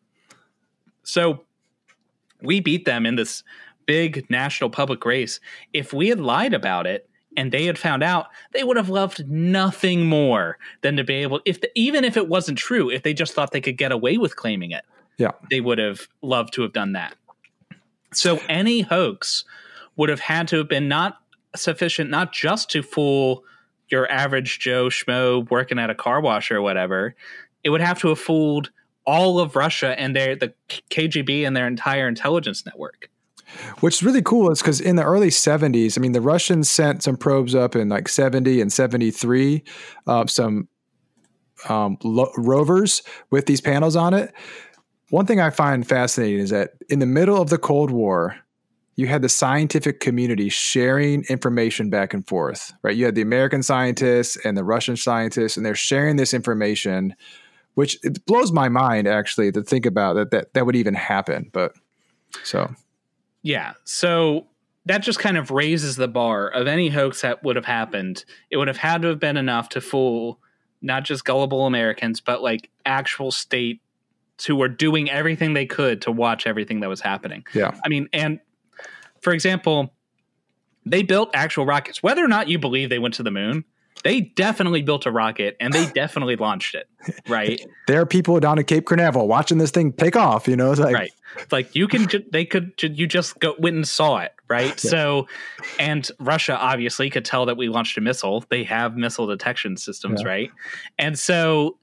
Speaker 1: So we beat them in this big national public race. If we had lied about it and they had found out, they would have loved nothing more than to be able, if the, even if it wasn't true, if they just thought they could get away with claiming it,
Speaker 2: Yeah.
Speaker 1: they would have loved to have done that. So any hoax would have had to have been not sufficient, not just to fool your average Joe Schmo working at a car wash or whatever. It would have to have fooled all of Russia and their the KGB and their entire intelligence network.
Speaker 2: What's really cool is because in the early 70s, I mean, the Russians sent some probes up in like 70 and 73, uh, some um, lo- rovers with these panels on it. One thing I find fascinating is that in the middle of the Cold War, you had the scientific community sharing information back and forth, right? You had the American scientists and the Russian scientists, and they're sharing this information, which it blows my mind actually to think about that that, that would even happen. But so
Speaker 1: Yeah. So that just kind of raises the bar of any hoax that would have happened. It would have had to have been enough to fool not just gullible Americans, but like actual states who were doing everything they could to watch everything that was happening.
Speaker 2: yeah.
Speaker 1: I mean, and for example, they built actual rockets. Whether or not you believe they went to the moon, they definitely built a rocket and they [laughs] definitely launched it. Right. [laughs]
Speaker 2: there are people down at Cape Canaveral watching this thing take off. You know, it's like,
Speaker 1: right like you can ju- they could ju- you just go went and saw it right [laughs] so and russia obviously could tell that we launched a missile they have missile detection systems
Speaker 2: Yeah.
Speaker 1: right and so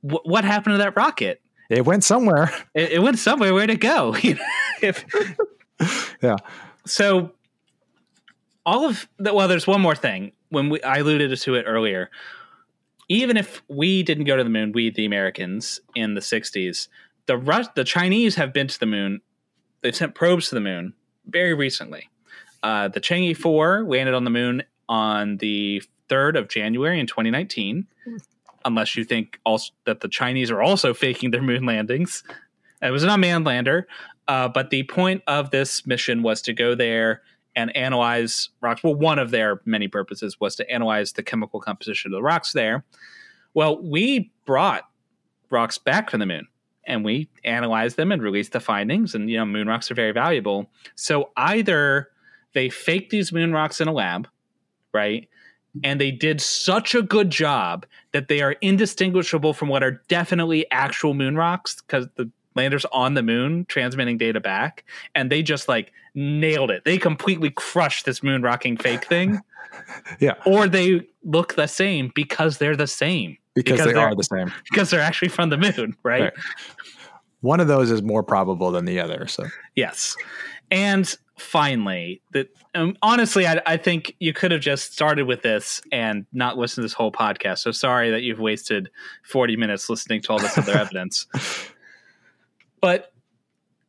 Speaker 1: wh- what happened to that rocket
Speaker 2: it went somewhere.
Speaker 1: it, it went somewhere where to go if [laughs]
Speaker 2: Yeah.
Speaker 1: so all of the well there's one more thing. When we i alluded to it earlier even if we didn't go to the moon we the americans in the 60s the Rus- the chinese have been to the moon. They've sent probes to the moon very recently. Uh, the chang'e 4 landed on the moon on the 3rd of january in 2019 unless you think also that the chinese are also faking their moon landings. It was an unmanned lander uh, but the point of this mission was to go there and analyze rocks. Well, one of their many purposes was to analyze the chemical composition of the rocks there. Well, we brought rocks back from the moon and we analyzed them and released the findings. And, you know, moon rocks are very valuable. So either they faked these moon rocks in a lab, right? And they did such a good job that they are indistinguishable from what are definitely actual moon rocks because the landers on the moon transmitting data back and they just like nailed it. They completely crushed this moon rocking fake thing. [laughs]
Speaker 2: Yeah.
Speaker 1: Or they look the same because they're the same.
Speaker 2: Because,
Speaker 1: Because
Speaker 2: they are the same.
Speaker 1: Because they're actually from the moon, right?
Speaker 2: Right. One of those is more probable than the other. So
Speaker 1: Yes. And finally, that um, honestly, I, I think you could have just started with this and not listened to this whole podcast. So sorry that you've wasted 40 minutes listening to all this other [laughs] evidence. But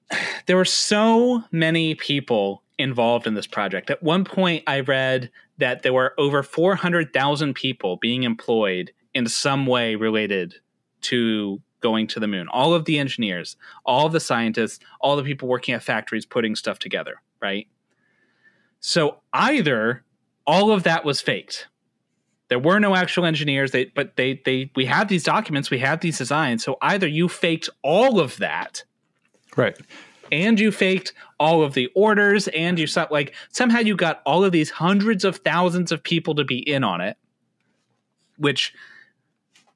Speaker 1: [sighs] there were so many people involved in this project. At one point, I read that there were over 400,000 people being employed in some way related to going to the moon. All of the engineers, all the scientists, all the people working at factories putting stuff together, right? So either all of that was faked. There were no actual engineers, they, but they they we have these documents, we have these designs. So either you faked all of that
Speaker 2: right.
Speaker 1: and you faked all of the orders and you saw like somehow you got all of these hundreds of thousands of people to be in on it which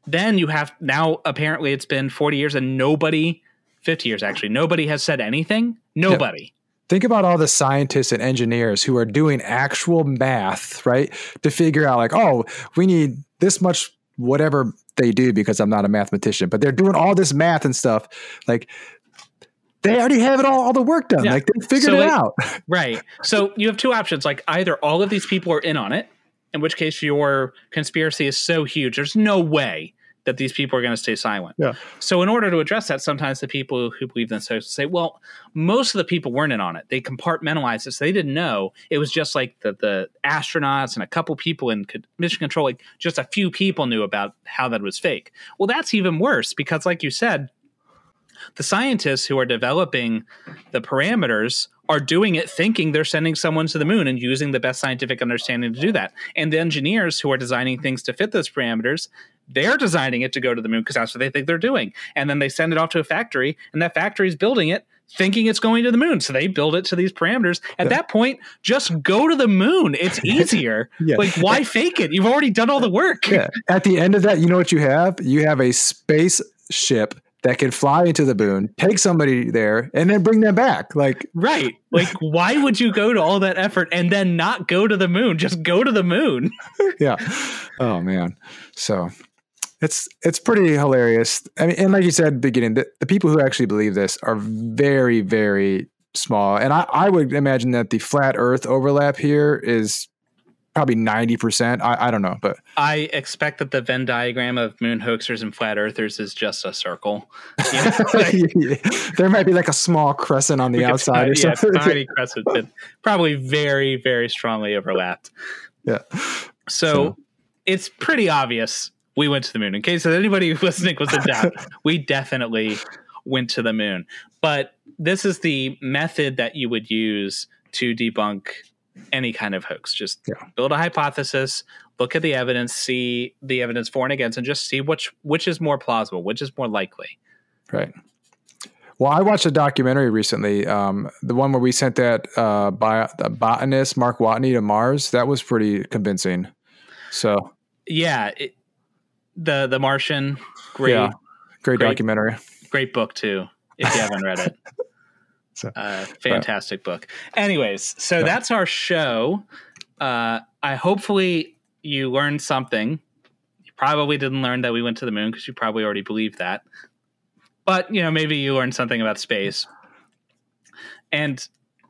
Speaker 1: then you have now apparently it's been 40 years and nobody 50 years actually nobody has said anything. Nobody
Speaker 2: Think about all the scientists and engineers who are doing actual math, right? To figure out, like, oh, we need this much, whatever they do, because I'm not a mathematician, but they're doing all this math and stuff. Like, they already have it all, all the work done.
Speaker 1: Yeah.
Speaker 2: Like, they figured
Speaker 1: So,
Speaker 2: it
Speaker 1: like,
Speaker 2: out. [laughs]
Speaker 1: right so you have two options like either all of these people are in on it in which case your conspiracy is so huge there's no way that these people are going to stay silent.
Speaker 2: Yeah.
Speaker 1: So in order to address that, sometimes the people who believe in this say, well, most of the people weren't in on it. They compartmentalized it. So they didn't know. It was just like the, the astronauts and a couple people in mission control, like just a few people knew about how that was fake. Well, that's even worse because like you said, the scientists who are developing the parameters are doing it thinking they're sending someone to the moon and using the best scientific understanding to do that. And the engineers who are designing things to fit those parameters, they're designing it to go to the moon because that's what they think they're doing. And then they send it off to a factory, and that factory is building it thinking it's going to the moon. So they build it to these parameters. At yeah. that point, just go to the moon. It's [laughs] easier. yeah. Like, why fake it? You've already done all the work.
Speaker 2: Yeah. At the end of that, you know what you have? You have a spaceship that can fly into the moon, take somebody there, and then bring them back. Like
Speaker 1: right, like [laughs] why would you go to all that effort and then not go to the moon? Just go to the moon. [laughs]
Speaker 2: yeah. Oh man. So it's it's pretty hilarious. I mean, and like you said at the beginning, the, the people who actually believe this are very very small, and I, I would imagine that the flat Earth overlap here is probably 90%. I, I don't know, but
Speaker 1: I expect that the Venn diagram of moon hoaxers and flat earthers is just a circle. You know, [laughs]
Speaker 2: like, [laughs] there might be like a small crescent on the outside or something.
Speaker 1: Yeah, tiny crescent, but probably very, very strongly overlapped.
Speaker 2: Yeah.
Speaker 1: So, so, it's pretty obvious we went to the moon. In case anybody [laughs] listening was in [laughs] doubt, we definitely went to the moon. But this is the method that you would use to debunk any kind of hoax. Just yeah. build a hypothesis, look at the evidence, see the evidence for and against, and just see which which is more plausible, which is more likely.
Speaker 2: Right. Well, I watched a documentary recently, um, the one where we sent that uh, bio, the botanist Mark Watney to Mars. That was pretty convincing. So,
Speaker 1: yeah, it, the the Martian, great, yeah,
Speaker 2: great, great documentary,
Speaker 1: great book too. If you haven't read it. [laughs] So, uh, fantastic but, book. Anyways, so that's our show. Uh, I hopefully you learned something. You probably didn't learn that we went to the moon because you probably already believed that. But you know, maybe you learned something about space. And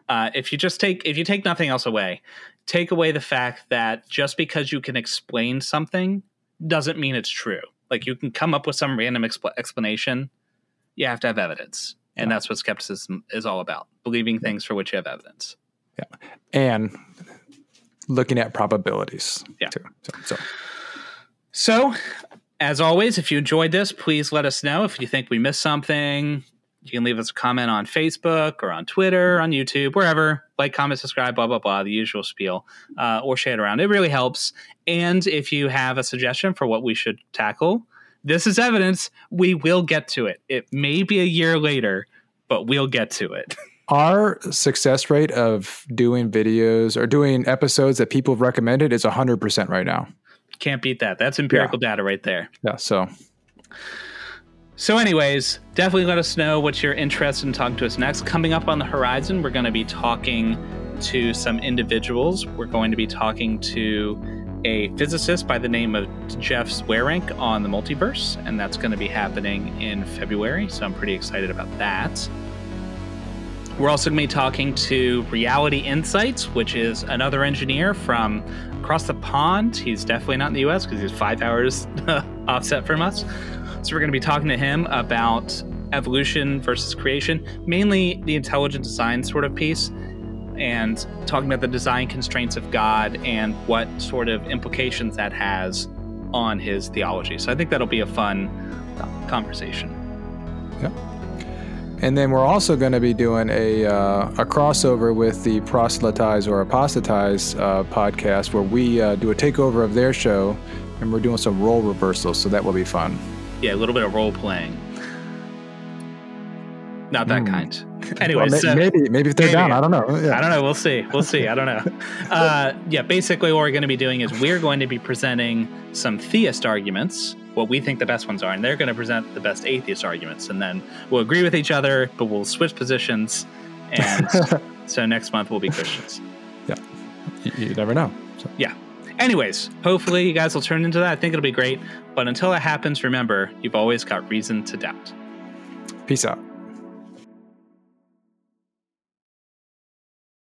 Speaker 1: uh, if you just take if you take nothing else away, take away the fact that just because you can explain something doesn't mean it's true. Like you can come up with some random expl- explanation. You have to have evidence and yeah. that's what skepticism is all about believing things for which you have evidence
Speaker 2: yeah and looking at probabilities
Speaker 1: yeah too. So, so. so as always if you enjoyed this please let us know if you think we missed something you can leave us a comment on facebook or on twitter on youtube wherever like comment subscribe blah blah blah the usual spiel uh, or share it around it really helps and if you have a suggestion for what we should tackle this is evidence. We will get to it. It may be a year later, but we'll get to it. [laughs]
Speaker 2: Our success rate of doing videos or doing episodes that people have recommended is 100% right now.
Speaker 1: Can't beat that. That's empirical yeah. data right there.
Speaker 2: Yeah. So,
Speaker 1: so, anyways, definitely let us know what you're interested in talking to us next. Coming up on the horizon, we're going to be talking to some individuals. We're going to be talking to a physicist by the name of Jeff Zweerink on the multiverse, and that's going to be happening in February. So I'm pretty excited about that. We're also going to be talking to Reality Insights, which is another engineer from across the pond. He's definitely not in the US because he's five hours [laughs] offset from us. So we're going to be talking to him about evolution versus creation, mainly the intelligent design sort of piece and talking about the design constraints of God and what sort of implications that has on his theology. So I think that'll be a fun conversation.
Speaker 2: Yeah. And then we're also going to be doing a, uh, a crossover with the Proselytize or Apostatize uh, podcast where we uh, do a takeover of their show and we're doing some role reversals. So that will be fun.
Speaker 1: Yeah, a little bit of role playing. Not that mm. kind. [laughs] anyway, well,
Speaker 2: so, maybe maybe if they're maybe, down, I don't know.
Speaker 1: Yeah. I don't know. We'll see. We'll see. I don't know. [laughs] Uh, yeah, basically, what we're going to be doing is we're going to be presenting some theist arguments, what we think the best ones are, and they're going to present the best atheist arguments, and then we'll agree with each other, but we'll switch positions, and [laughs] so next month we'll be Christians.
Speaker 2: Yeah, you, you never know.
Speaker 1: So. Yeah. Anyways, hopefully you guys will turn into that. I think it'll be great. But until that happens, remember, you've always got reason to doubt.
Speaker 2: Peace out.